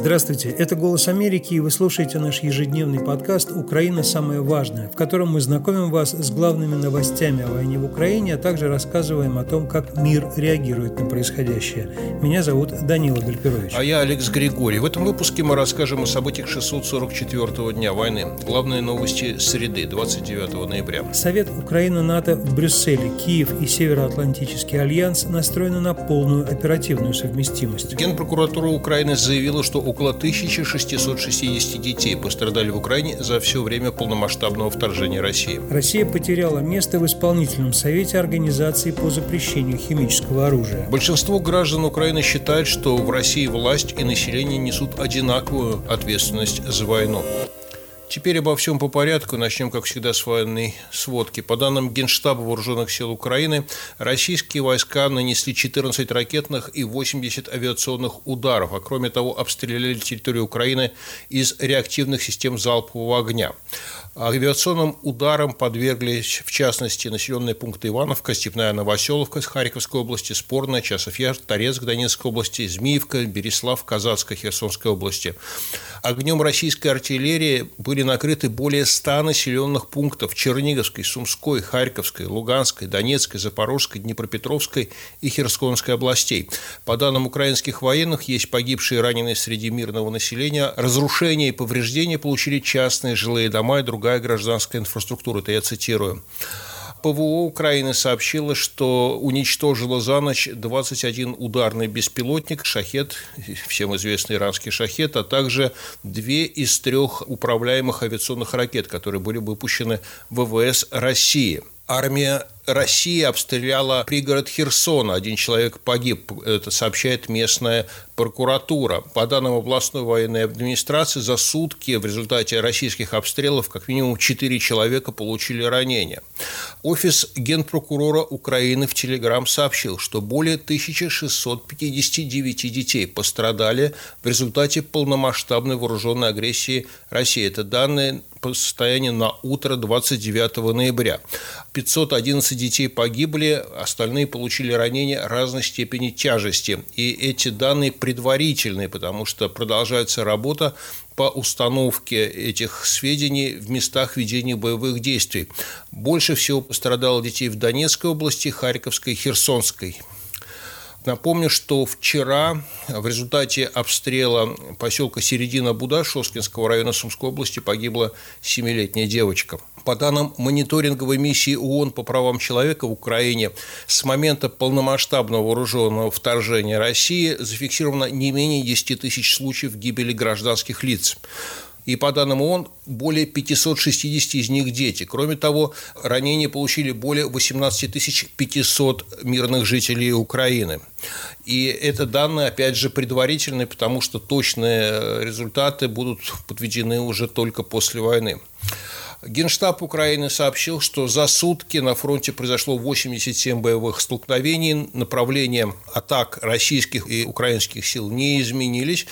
Здравствуйте, это «Голос Америки», и вы слушаете наш ежедневный подкаст «Украина. Самое важное», в котором мы знакомим вас с главными новостями о войне в Украине, а также рассказываем о том, как мир реагирует на происходящее. Меня зовут Данила Гальперович. А я Алекс Григорий. В этом выпуске мы расскажем о событиях 644-го дня войны. Главные новости среды, 29 ноября. Совет Украина-НАТО в Брюсселе, Киев и Североатлантический альянс настроены на полную оперативную совместимость. Генпрокуратура Украины заявила, что около 1660 детей пострадали в Украине за все время полномасштабного вторжения России. Россия потеряла место в исполнительном совете Организации по запрещению химического оружия. Большинство граждан Украины считают, что в России власть и население несут одинаковую ответственность за войну. Теперь обо всем по порядку. Начнем, как всегда, с военной сводки. По данным Генштаба Вооруженных сил Украины, российские войска нанесли 14 ракетных и 80 авиационных ударов, а кроме того обстреляли территорию Украины из реактивных систем залпового огня. Авиационным ударам подверглись, в частности, населенные пункты Ивановка, Степная Новоселовка Харьковской области, Спорная, Часов Яр, Торецк Донецкой области, Змиевка, Береслав, Казацкой, Херсонской области. Огнем российской артиллерии были накрыты более 100 населенных пунктов Черниговской, Сумской, Харьковской, Луганской, Донецкой, Запорожской, Днепропетровской и Херсонской областей. По данным украинских военных, есть погибшие и раненые среди мирного населения. Разрушения и повреждения получили частные жилые дома и другие другая гражданская инфраструктура. Это я цитирую. ПВО Украины сообщило, что уничтожило за ночь 21 ударный беспилотник «Шахет», всем известный иранский «Шахет», а также две из трех управляемых авиационных ракет, которые были выпущены ВВС России. Армия России обстреляла пригород Херсона. Один человек погиб, это сообщает местная прокуратура. По данным областной военной администрации, за сутки в результате российских обстрелов как минимум 4 человека получили ранения. Офис генпрокурора Украины в Телеграм сообщил, что более 1659 детей пострадали в результате полномасштабной вооруженной агрессии России. Это данные по состоянию на утро 29 ноября. 511 детей погибли, остальные получили ранения разной степени тяжести. И эти данные предварительные, потому что продолжается работа по установке этих сведений в местах ведения боевых действий. Больше всего пострадало детей в Донецкой области, Харьковской, Херсонской. Напомню, что вчера в результате обстрела поселка Середина Буда Шоскинского района Сумской области погибла семилетняя девочка. По данным мониторинговой миссии ООН по правам человека в Украине, с момента полномасштабного вооруженного вторжения России зафиксировано не менее 10 тысяч случаев гибели гражданских лиц и по данным ООН более 560 из них дети. Кроме того, ранения получили более 18 500 мирных жителей Украины. И это данные, опять же, предварительные, потому что точные результаты будут подведены уже только после войны. Генштаб Украины сообщил, что за сутки на фронте произошло 87 боевых столкновений. Направления атак российских и украинских сил не изменились.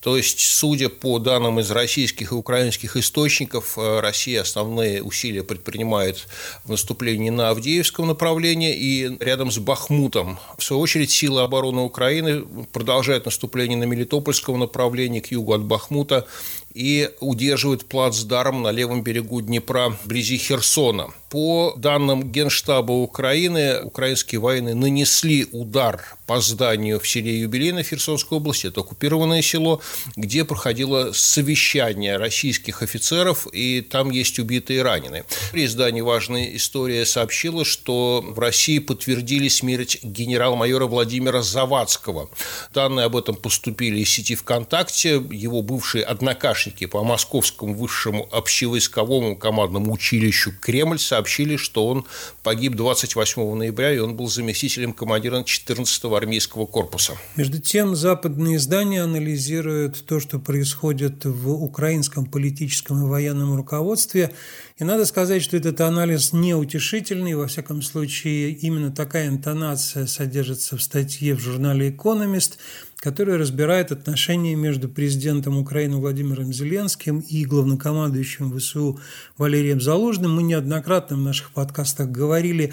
То есть, судя по данным из российских и украинских источников, э, Россия основные усилия предпринимает в наступлении на Авдеевском направлении и рядом с Бахмутом. В свою очередь, силы обороны Украины продолжают наступление на Мелитопольском направлении к югу от Бахмута и удерживают плацдарм на левом берегу Днепра вблизи Херсона. По данным Генштаба Украины, украинские военные нанесли удар по зданию в селе Юбилейно Херсонской области, это оккупированное село, где проходило совещание российских офицеров, и там есть убитые и раненые. Издание «Важная история» сообщило, что в России подтвердили смерть генерал-майора Владимира Завадского. Данные об этом поступили из сети ВКонтакте. Его бывшие однокашники по Московскому высшему общевойсковому командному училищу «Кремль» сообщили, что он погиб 28 ноября, и он был заместителем командира 14-го армейского корпуса. Между тем, западные издания анализируют то, что происходит в украинском политическом и военном руководстве. И надо сказать, что этот анализ неутешительный. Во всяком случае, именно такая интонация содержится в статье в журнале «Экономист», которая разбирает отношения между президентом Украины Владимиром Зеленским и главнокомандующим ВСУ Валерием Залужным. Мы неоднократно в наших подкастах говорили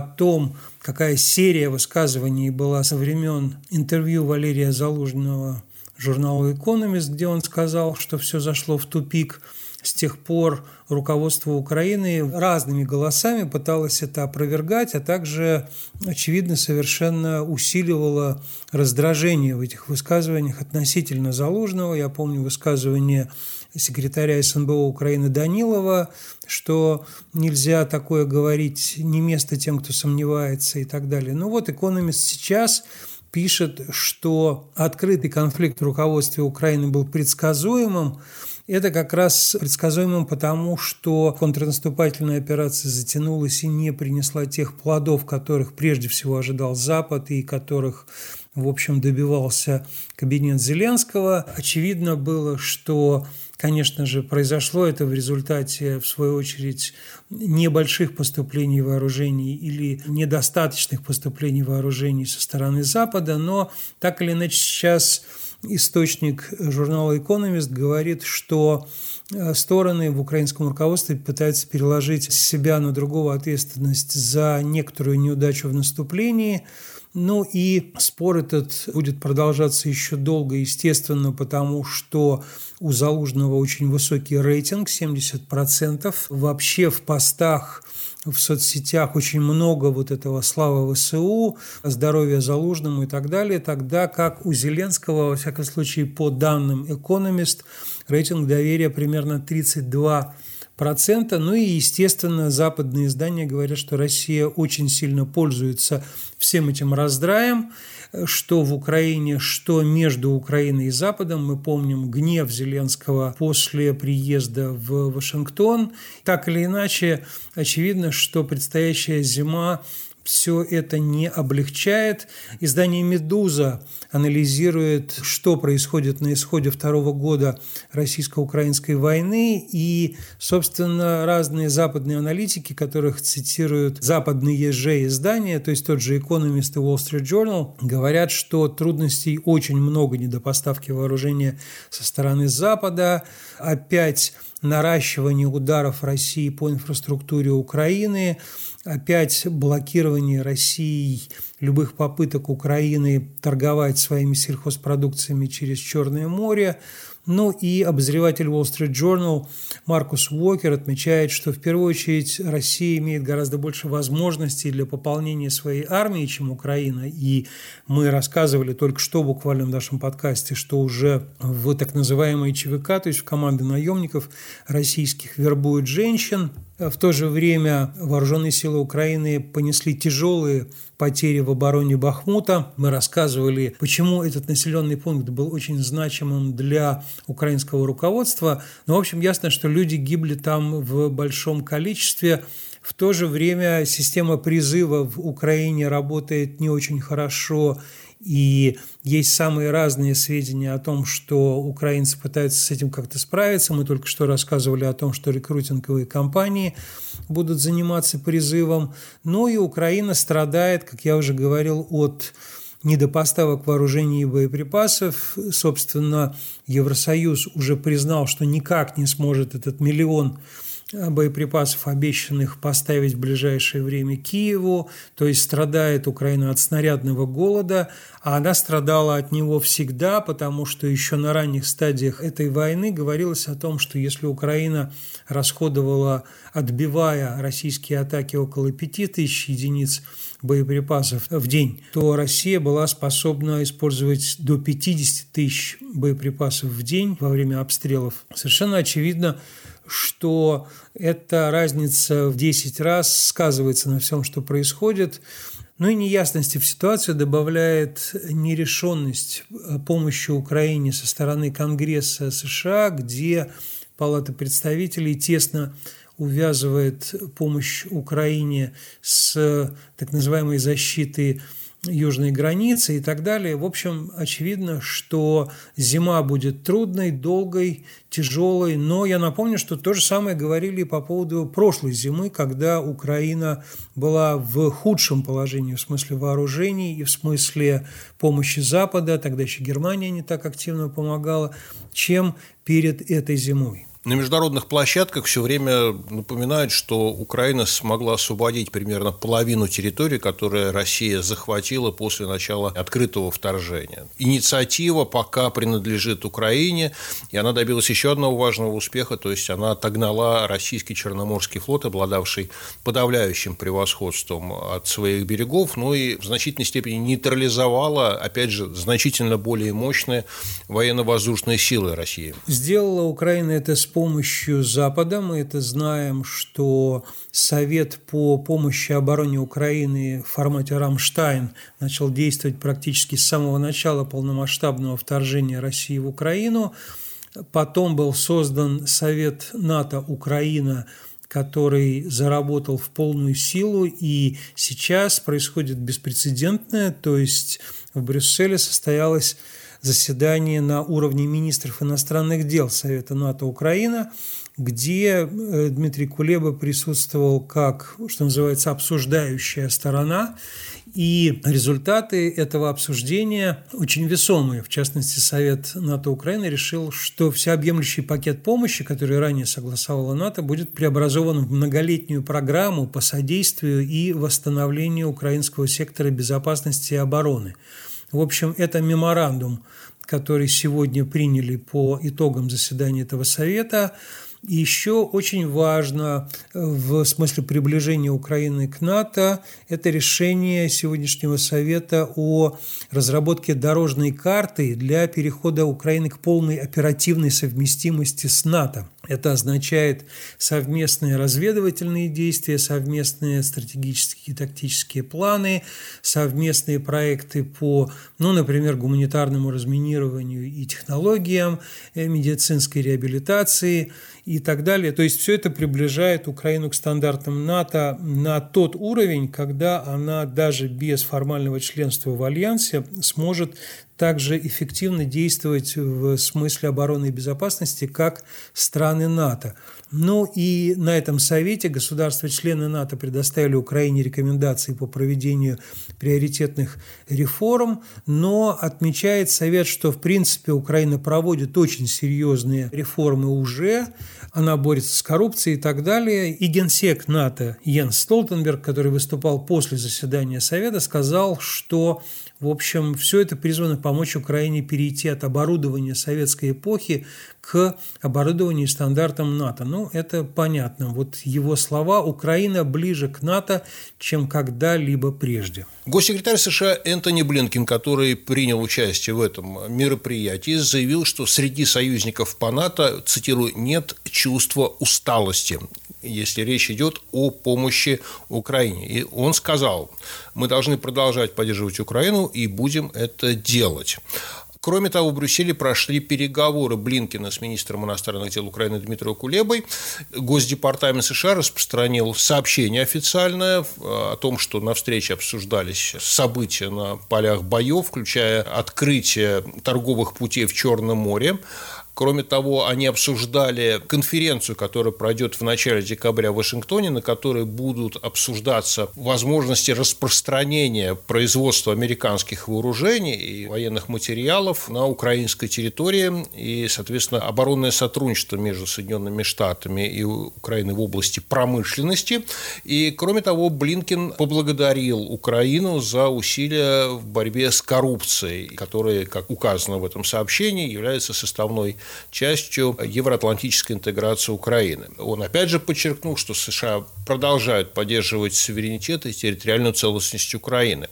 том, какая серия высказываний была со времен интервью Валерия Залужного журналу «Экономист», где он сказал, что все зашло в тупик – с тех пор руководство Украины разными голосами пыталось это опровергать, а также, очевидно, совершенно усиливало раздражение в этих высказываниях относительно Залужного. Я помню высказывание секретаря СНБО Украины Данилова, что нельзя такое говорить, не место тем, кто сомневается и так далее. Ну вот «Экономист» сейчас пишет, что открытый конфликт в руководстве Украины был предсказуемым, это как раз предсказуемо потому, что контрнаступательная операция затянулась и не принесла тех плодов, которых прежде всего ожидал Запад и которых в общем, добивался кабинет Зеленского. Очевидно было, что Конечно же, произошло это в результате, в свою очередь, небольших поступлений вооружений или недостаточных поступлений вооружений со стороны Запада, но так или иначе сейчас источник журнала «Экономист» говорит, что э, стороны в украинском руководстве пытаются переложить с себя на другого ответственность за некоторую неудачу в наступлении. Ну и спор этот будет продолжаться еще долго, естественно, потому что у Залужного очень высокий рейтинг, 70%. Вообще в постах в соцсетях очень много вот этого славы ВСУ, здоровья Залужному и так далее, тогда как у Зеленского, во всяком случае, по данным Economist, рейтинг доверия примерно 32 процента. Ну и, естественно, западные издания говорят, что Россия очень сильно пользуется всем этим раздраем, что в Украине, что между Украиной и Западом. Мы помним гнев Зеленского после приезда в Вашингтон. Так или иначе, очевидно, что предстоящая зима все это не облегчает. Издание «Медуза» анализирует, что происходит на исходе второго года российско-украинской войны, и, собственно, разные западные аналитики, которых цитируют западные же издания, то есть тот же «Экономист» и «Wall Street Journal», говорят, что трудностей очень много недопоставки вооружения со стороны Запада, опять наращивание ударов России по инфраструктуре Украины – опять блокирование России любых попыток Украины торговать своими сельхозпродукциями через Черное море. Ну и обозреватель Wall Street Journal Маркус Уокер отмечает, что в первую очередь Россия имеет гораздо больше возможностей для пополнения своей армии, чем Украина. И мы рассказывали только что буквально в нашем подкасте, что уже в так называемой ЧВК, то есть в команды наемников российских вербуют женщин, в то же время вооруженные силы Украины понесли тяжелые потери в обороне Бахмута. Мы рассказывали, почему этот населенный пункт был очень значимым для украинского руководства. Но, в общем, ясно, что люди гибли там в большом количестве. В то же время система призыва в Украине работает не очень хорошо, и есть самые разные сведения о том, что украинцы пытаются с этим как-то справиться. Мы только что рассказывали о том, что рекрутинговые компании будут заниматься призывом. Но и Украина страдает, как я уже говорил, от недопоставок вооружений и боеприпасов. Собственно, Евросоюз уже признал, что никак не сможет этот миллион боеприпасов, обещанных поставить в ближайшее время Киеву, то есть страдает Украина от снарядного голода, а она страдала от него всегда, потому что еще на ранних стадиях этой войны говорилось о том, что если Украина расходовала, отбивая российские атаки около 5000 единиц боеприпасов в день, то Россия была способна использовать до 50 тысяч боеприпасов в день во время обстрелов. Совершенно очевидно, что эта разница в 10 раз сказывается на всем, что происходит. Ну и неясности в ситуацию добавляет нерешенность помощи Украине со стороны Конгресса США, где Палата представителей тесно увязывает помощь Украине с так называемой защитой южной границы и так далее. В общем, очевидно, что зима будет трудной, долгой, тяжелой. Но я напомню, что то же самое говорили по поводу прошлой зимы, когда Украина была в худшем положении в смысле вооружений и в смысле помощи Запада. Тогда еще Германия не так активно помогала, чем перед этой зимой. На международных площадках все время напоминают, что Украина смогла освободить примерно половину территории, которую Россия захватила после начала открытого вторжения. Инициатива пока принадлежит Украине, и она добилась еще одного важного успеха, то есть она отогнала российский Черноморский флот, обладавший подавляющим превосходством от своих берегов, ну и в значительной степени нейтрализовала, опять же, значительно более мощные военно-воздушные силы России. Сделала Украина это с помощью Запада. Мы это знаем, что Совет по помощи обороне Украины в формате «Рамштайн» начал действовать практически с самого начала полномасштабного вторжения России в Украину. Потом был создан Совет НАТО Украина, который заработал в полную силу, и сейчас происходит беспрецедентное, то есть в Брюсселе состоялось заседание на уровне министров иностранных дел Совета НАТО Украина, где э, Дмитрий Кулеба присутствовал как, что называется, обсуждающая сторона, и результаты этого обсуждения очень весомые. В частности, Совет НАТО Украины решил, что всеобъемлющий пакет помощи, который ранее согласовала НАТО, будет преобразован в многолетнюю программу по содействию и восстановлению украинского сектора безопасности и обороны. В общем, это меморандум, который сегодня приняли по итогам заседания этого совета. И еще очень важно в смысле приближения Украины к НАТО – это решение сегодняшнего Совета о разработке дорожной карты для перехода Украины к полной оперативной совместимости с НАТО. Это означает совместные разведывательные действия, совместные стратегические и тактические планы, совместные проекты по, ну, например, гуманитарному разминированию и технологиям, э, медицинской реабилитации и так далее. То есть все это приближает Украину к стандартам НАТО на тот уровень, когда она даже без формального членства в Альянсе сможет также эффективно действовать в смысле обороны и безопасности, как страны НАТО. Ну и на этом совете государства-члены НАТО предоставили Украине рекомендации по проведению приоритетных реформ, но отмечает Совет, что в принципе Украина проводит очень серьезные реформы уже, она борется с коррупцией и так далее. И генсек НАТО Йенс Столтенберг, который выступал после заседания Совета, сказал, что в общем, все это призвано помочь Украине перейти от оборудования советской эпохи к оборудованию стандартам НАТО. Ну, это понятно. Вот его слова «Украина ближе к НАТО, чем когда-либо прежде». Госсекретарь США Энтони Блинкин, который принял участие в этом мероприятии, заявил, что среди союзников по НАТО, цитирую, «нет чувства усталости» если речь идет о помощи Украине. И он сказал, мы должны продолжать поддерживать Украину и будем это делать. Кроме того, в Брюсселе прошли переговоры Блинкина с министром иностранных дел Украины Дмитрием Кулебой. Госдепартамент США распространил сообщение официальное о том, что на встрече обсуждались события на полях боев, включая открытие торговых путей в Черном море, Кроме того, они обсуждали конференцию, которая пройдет в начале декабря в Вашингтоне, на которой будут обсуждаться возможности распространения производства американских вооружений и военных материалов на украинской территории и, соответственно, оборонное сотрудничество между Соединенными Штатами и Украиной в области промышленности. И, кроме того, Блинкин поблагодарил Украину за усилия в борьбе с коррупцией, которые, как указано в этом сообщении, являются составной частью евроатлантической интеграции Украины. Он опять же подчеркнул, что США продолжают поддерживать суверенитет и территориальную целостность Украины.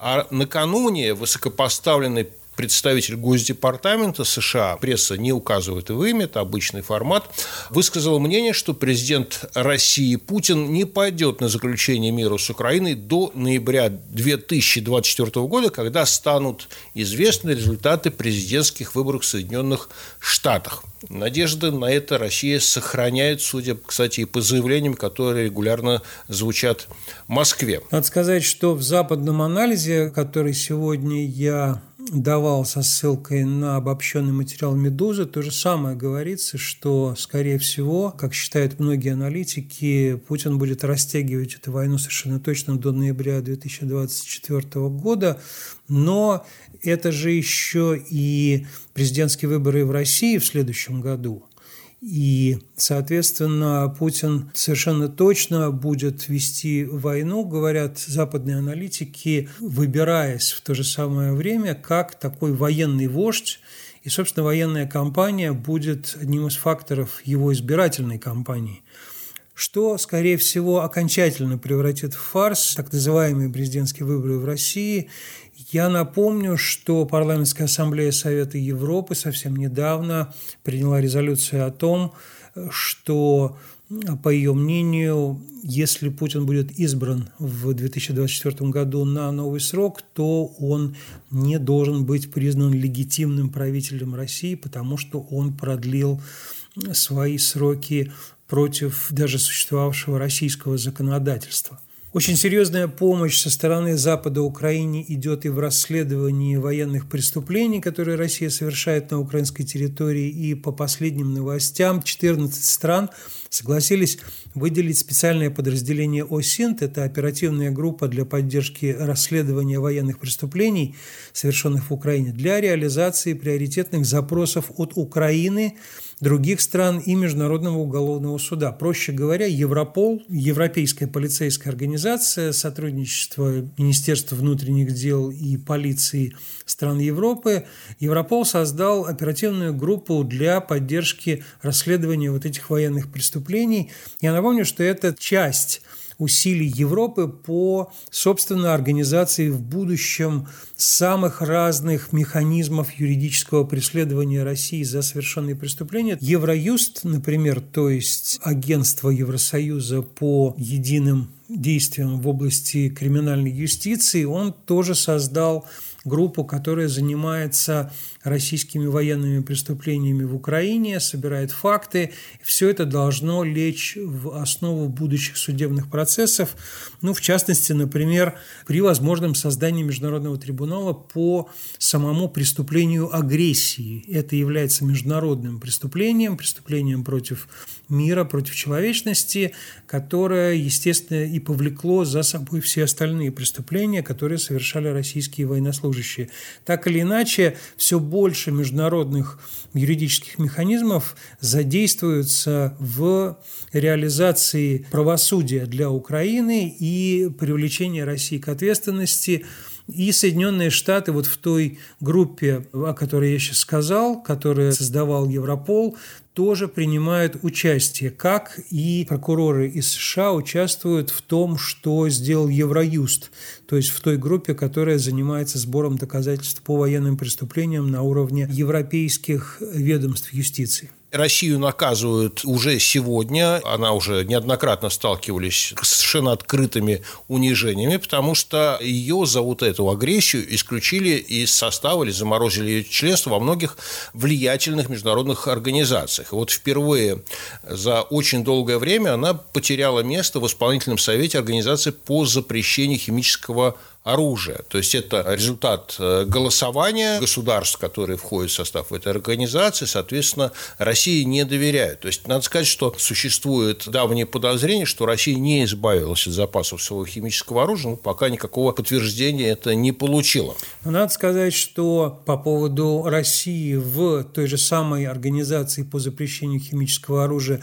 А накануне высокопоставленный представитель Госдепартамента США, пресса не указывает его имя, это обычный формат, высказал мнение, что президент России Путин не пойдет на заключение мира с Украиной до ноября 2024 года, когда станут известны результаты президентских выборов в Соединенных Штатах. Надежды на это Россия сохраняет, судя, кстати, и по заявлениям, которые регулярно звучат в Москве. Надо сказать, что в западном анализе, который сегодня я давал со ссылкой на обобщенный материал «Медузы», то же самое говорится, что, скорее всего, как считают многие аналитики, Путин будет растягивать эту войну совершенно точно до ноября 2024 года, но это же еще и президентские выборы в России в следующем году. И, соответственно, Путин совершенно точно будет вести войну, говорят западные аналитики, выбираясь в то же самое время как такой военный вождь, и, собственно, военная кампания будет одним из факторов его избирательной кампании что, скорее всего, окончательно превратит в фарс так называемые президентские выборы в России. Я напомню, что Парламентская ассамблея Совета Европы совсем недавно приняла резолюцию о том, что по ее мнению, если Путин будет избран в 2024 году на новый срок, то он не должен быть признан легитимным правителем России, потому что он продлил свои сроки против даже существовавшего российского законодательства. Очень серьезная помощь со стороны Запада Украине идет и в расследовании военных преступлений, которые Россия совершает на украинской территории. И по последним новостям 14 стран согласились выделить специальное подразделение ОСИНТ, это оперативная группа для поддержки расследования военных преступлений, совершенных в Украине, для реализации приоритетных запросов от Украины – других стран и Международного уголовного суда. Проще говоря, Европол, Европейская полицейская организация, сотрудничество Министерства внутренних дел и полиции стран Европы, Европол создал оперативную группу для поддержки расследования вот этих военных преступлений. Я напомню, что это часть усилий Европы по, собственно, организации в будущем самых разных механизмов юридического преследования России за совершенные преступления. Евроюст, например, то есть агентство Евросоюза по единым действиям в области криминальной юстиции, он тоже создал группу, которая занимается российскими военными преступлениями в Украине, собирает факты. Все это должно лечь в основу будущих судебных процессов. Ну, в частности, например, при возможном создании Международного трибунала по самому преступлению агрессии. Это является международным преступлением, преступлением против мира, против человечности, которое, естественно, и повлекло за собой все остальные преступления, которые совершали российские военнослужащие. Так или иначе, все больше международных юридических механизмов задействуются в реализации правосудия для Украины и привлечения России к ответственности. И Соединенные Штаты вот в той группе, о которой я сейчас сказал, которую создавал Европол, тоже принимают участие, как и прокуроры из США участвуют в том, что сделал Евроюст, то есть в той группе, которая занимается сбором доказательств по военным преступлениям на уровне европейских ведомств юстиции. Россию наказывают уже сегодня, она уже неоднократно сталкивались с совершенно открытыми унижениями, потому что ее за вот эту агрессию исключили из состава или заморозили ее членство во многих влиятельных международных организациях. И вот впервые за очень долгое время она потеряла место в исполнительном совете организации по запрещению химического оружия. То есть это результат э, голосования государств, которые входят в состав этой организации, соответственно, России не доверяют. То есть надо сказать, что существует давнее подозрение, что Россия не избавилась от запасов своего химического оружия, но пока никакого подтверждения это не получило. Надо сказать, что по поводу России в той же самой организации по запрещению химического оружия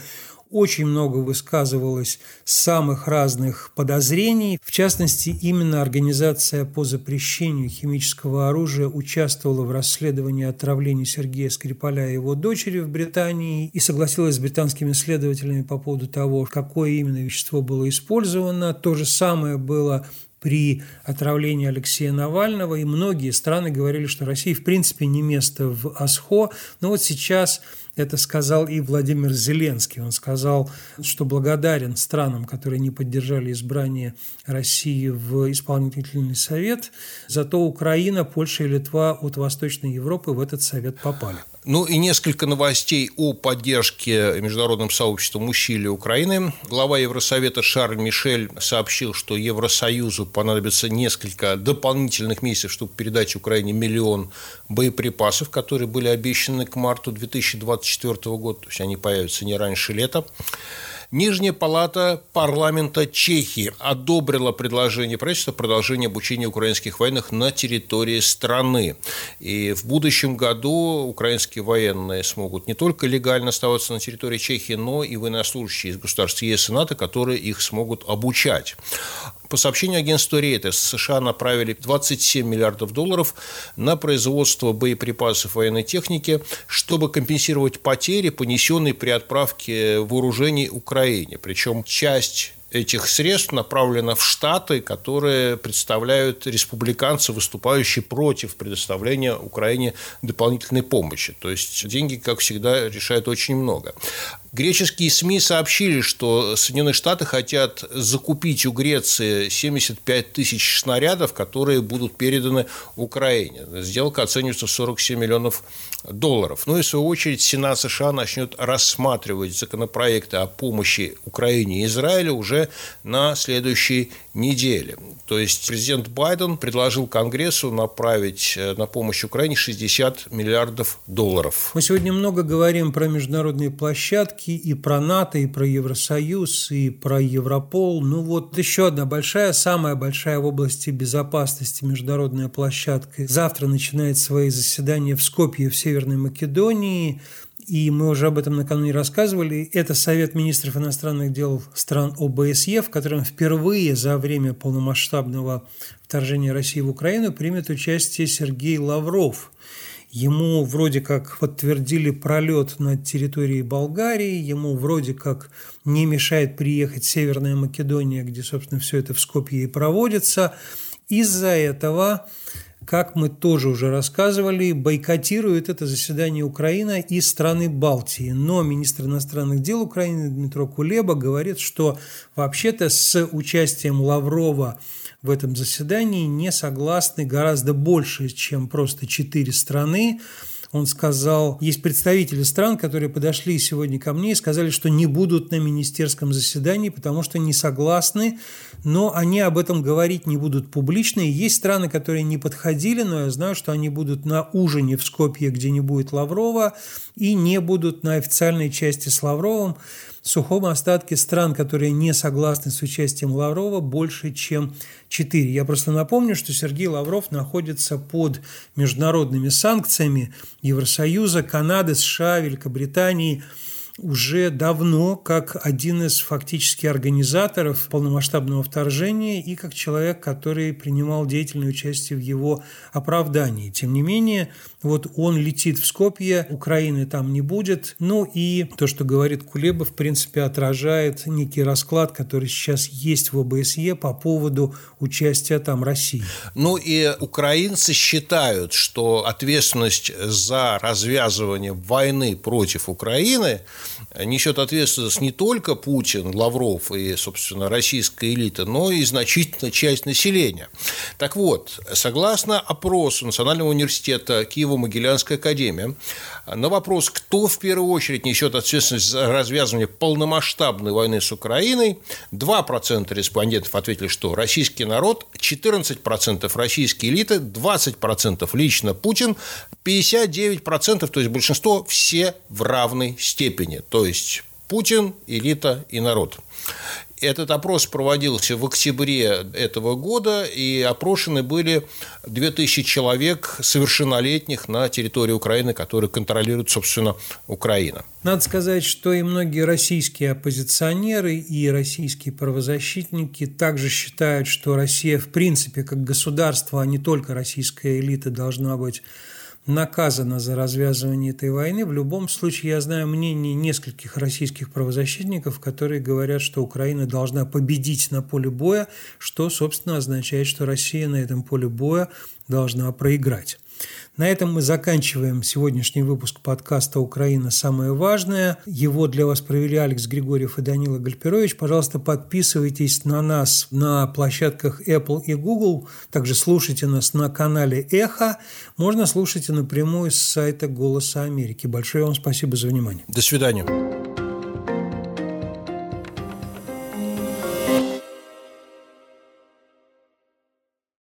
очень много высказывалось самых разных подозрений. В частности, именно Организация по запрещению химического оружия участвовала в расследовании отравления Сергея Скрипаля и его дочери в Британии и согласилась с британскими следователями по поводу того, какое именно вещество было использовано. То же самое было при отравлении Алексея Навального, и многие страны говорили, что России в принципе не место в АСХО. Но вот сейчас это сказал и Владимир Зеленский. Он сказал, что благодарен странам, которые не поддержали избрание России в исполнительный совет, зато Украина, Польша и Литва от Восточной Европы в этот совет попали. Ну и несколько новостей о поддержке международным сообществом усилий Украины. Глава Евросовета Шарль Мишель сообщил, что Евросоюзу понадобится несколько дополнительных месяцев, чтобы передать Украине миллион боеприпасов, которые были обещаны к марту 2024 года, то есть они появятся не раньше лета. Нижняя палата парламента Чехии одобрила предложение правительства продолжения обучения украинских военных на территории страны. И в будущем году украинские военные смогут не только легально оставаться на территории Чехии, но и военнослужащие из государств ЕС и НАТО, которые их смогут обучать. По сообщению агентства Рейтер, США направили 27 миллиардов долларов на производство боеприпасов военной техники, чтобы компенсировать потери, понесенные при отправке вооружений Украине. Причем часть этих средств направлено в Штаты, которые представляют республиканцы, выступающие против предоставления Украине дополнительной помощи. То есть деньги, как всегда, решают очень много. Греческие СМИ сообщили, что Соединенные Штаты хотят закупить у Греции 75 тысяч снарядов, которые будут переданы Украине. Сделка оценивается в 47 миллионов долларов. Ну и, в свою очередь, Сенат США начнет рассматривать законопроекты о помощи Украине и Израилю уже на следующей неделе. То есть президент Байден предложил Конгрессу направить э, на помощь Украине 60 миллиардов долларов. Мы сегодня много говорим про международные площадки и про НАТО, и про Евросоюз, и про Европол. Ну вот еще одна большая, самая большая в области безопасности международная площадка. Завтра начинает свои заседания в Скопье в Северной Македонии и мы уже об этом накануне рассказывали, это Совет министров иностранных дел стран ОБСЕ, в котором впервые за время полномасштабного вторжения России в Украину примет участие Сергей Лавров. Ему вроде как подтвердили пролет на территории Болгарии, ему вроде как не мешает приехать Северная Македония, где, собственно, все это в Скопье и проводится. Из-за этого как мы тоже уже рассказывали, бойкотирует это заседание Украина и страны Балтии. Но министр иностранных дел Украины Дмитро Кулеба говорит, что вообще-то с участием Лаврова в этом заседании не согласны гораздо больше, чем просто четыре страны. Он сказал, есть представители стран, которые подошли сегодня ко мне и сказали, что не будут на министерском заседании, потому что не согласны, но они об этом говорить не будут публично. И есть страны, которые не подходили, но я знаю, что они будут на ужине в Скопье, где не будет Лаврова, и не будут на официальной части с Лавровым сухом остатке стран, которые не согласны с участием Лаврова, больше, чем 4. Я просто напомню, что Сергей Лавров находится под международными санкциями Евросоюза, Канады, США, Великобритании – уже давно как один из фактически организаторов полномасштабного вторжения и как человек, который принимал деятельное участие в его оправдании. Тем не менее, вот он летит в Скопье, Украины там не будет. Ну и то, что говорит Кулеба, в принципе, отражает некий расклад, который сейчас есть в ОБСЕ по поводу участия там России. Ну и украинцы считают, что ответственность за развязывание войны против Украины несет ответственность не только Путин, Лавров и, собственно, российская элита, но и значительная часть населения. Так вот, согласно опросу Национального университета Киево-Могилянская академия, на вопрос, кто в первую очередь несет ответственность за развязывание полномасштабной войны с Украиной, 2% респондентов ответили, что российский народ, 14% российские элиты, 20% лично Путин, 59%, то есть большинство, все в равной степени. То есть Путин, элита и народ. Этот опрос проводился в октябре этого года, и опрошены были 2000 человек совершеннолетних на территории Украины, которые контролируют, собственно, Украина. Надо сказать, что и многие российские оппозиционеры и российские правозащитники также считают, что Россия в принципе как государство, а не только российская элита должна быть наказана за развязывание этой войны. В любом случае, я знаю мнение нескольких российских правозащитников, которые говорят, что Украина должна победить на поле боя, что, собственно, означает, что Россия на этом поле боя должна проиграть. На этом мы заканчиваем сегодняшний выпуск подкаста «Украина. Самое важное». Его для вас провели Алекс Григорьев и Данила Гальперович. Пожалуйста, подписывайтесь на нас на площадках Apple и Google. Также слушайте нас на канале «Эхо». Можно слушать и напрямую с сайта «Голоса Америки». Большое вам спасибо за внимание. До свидания.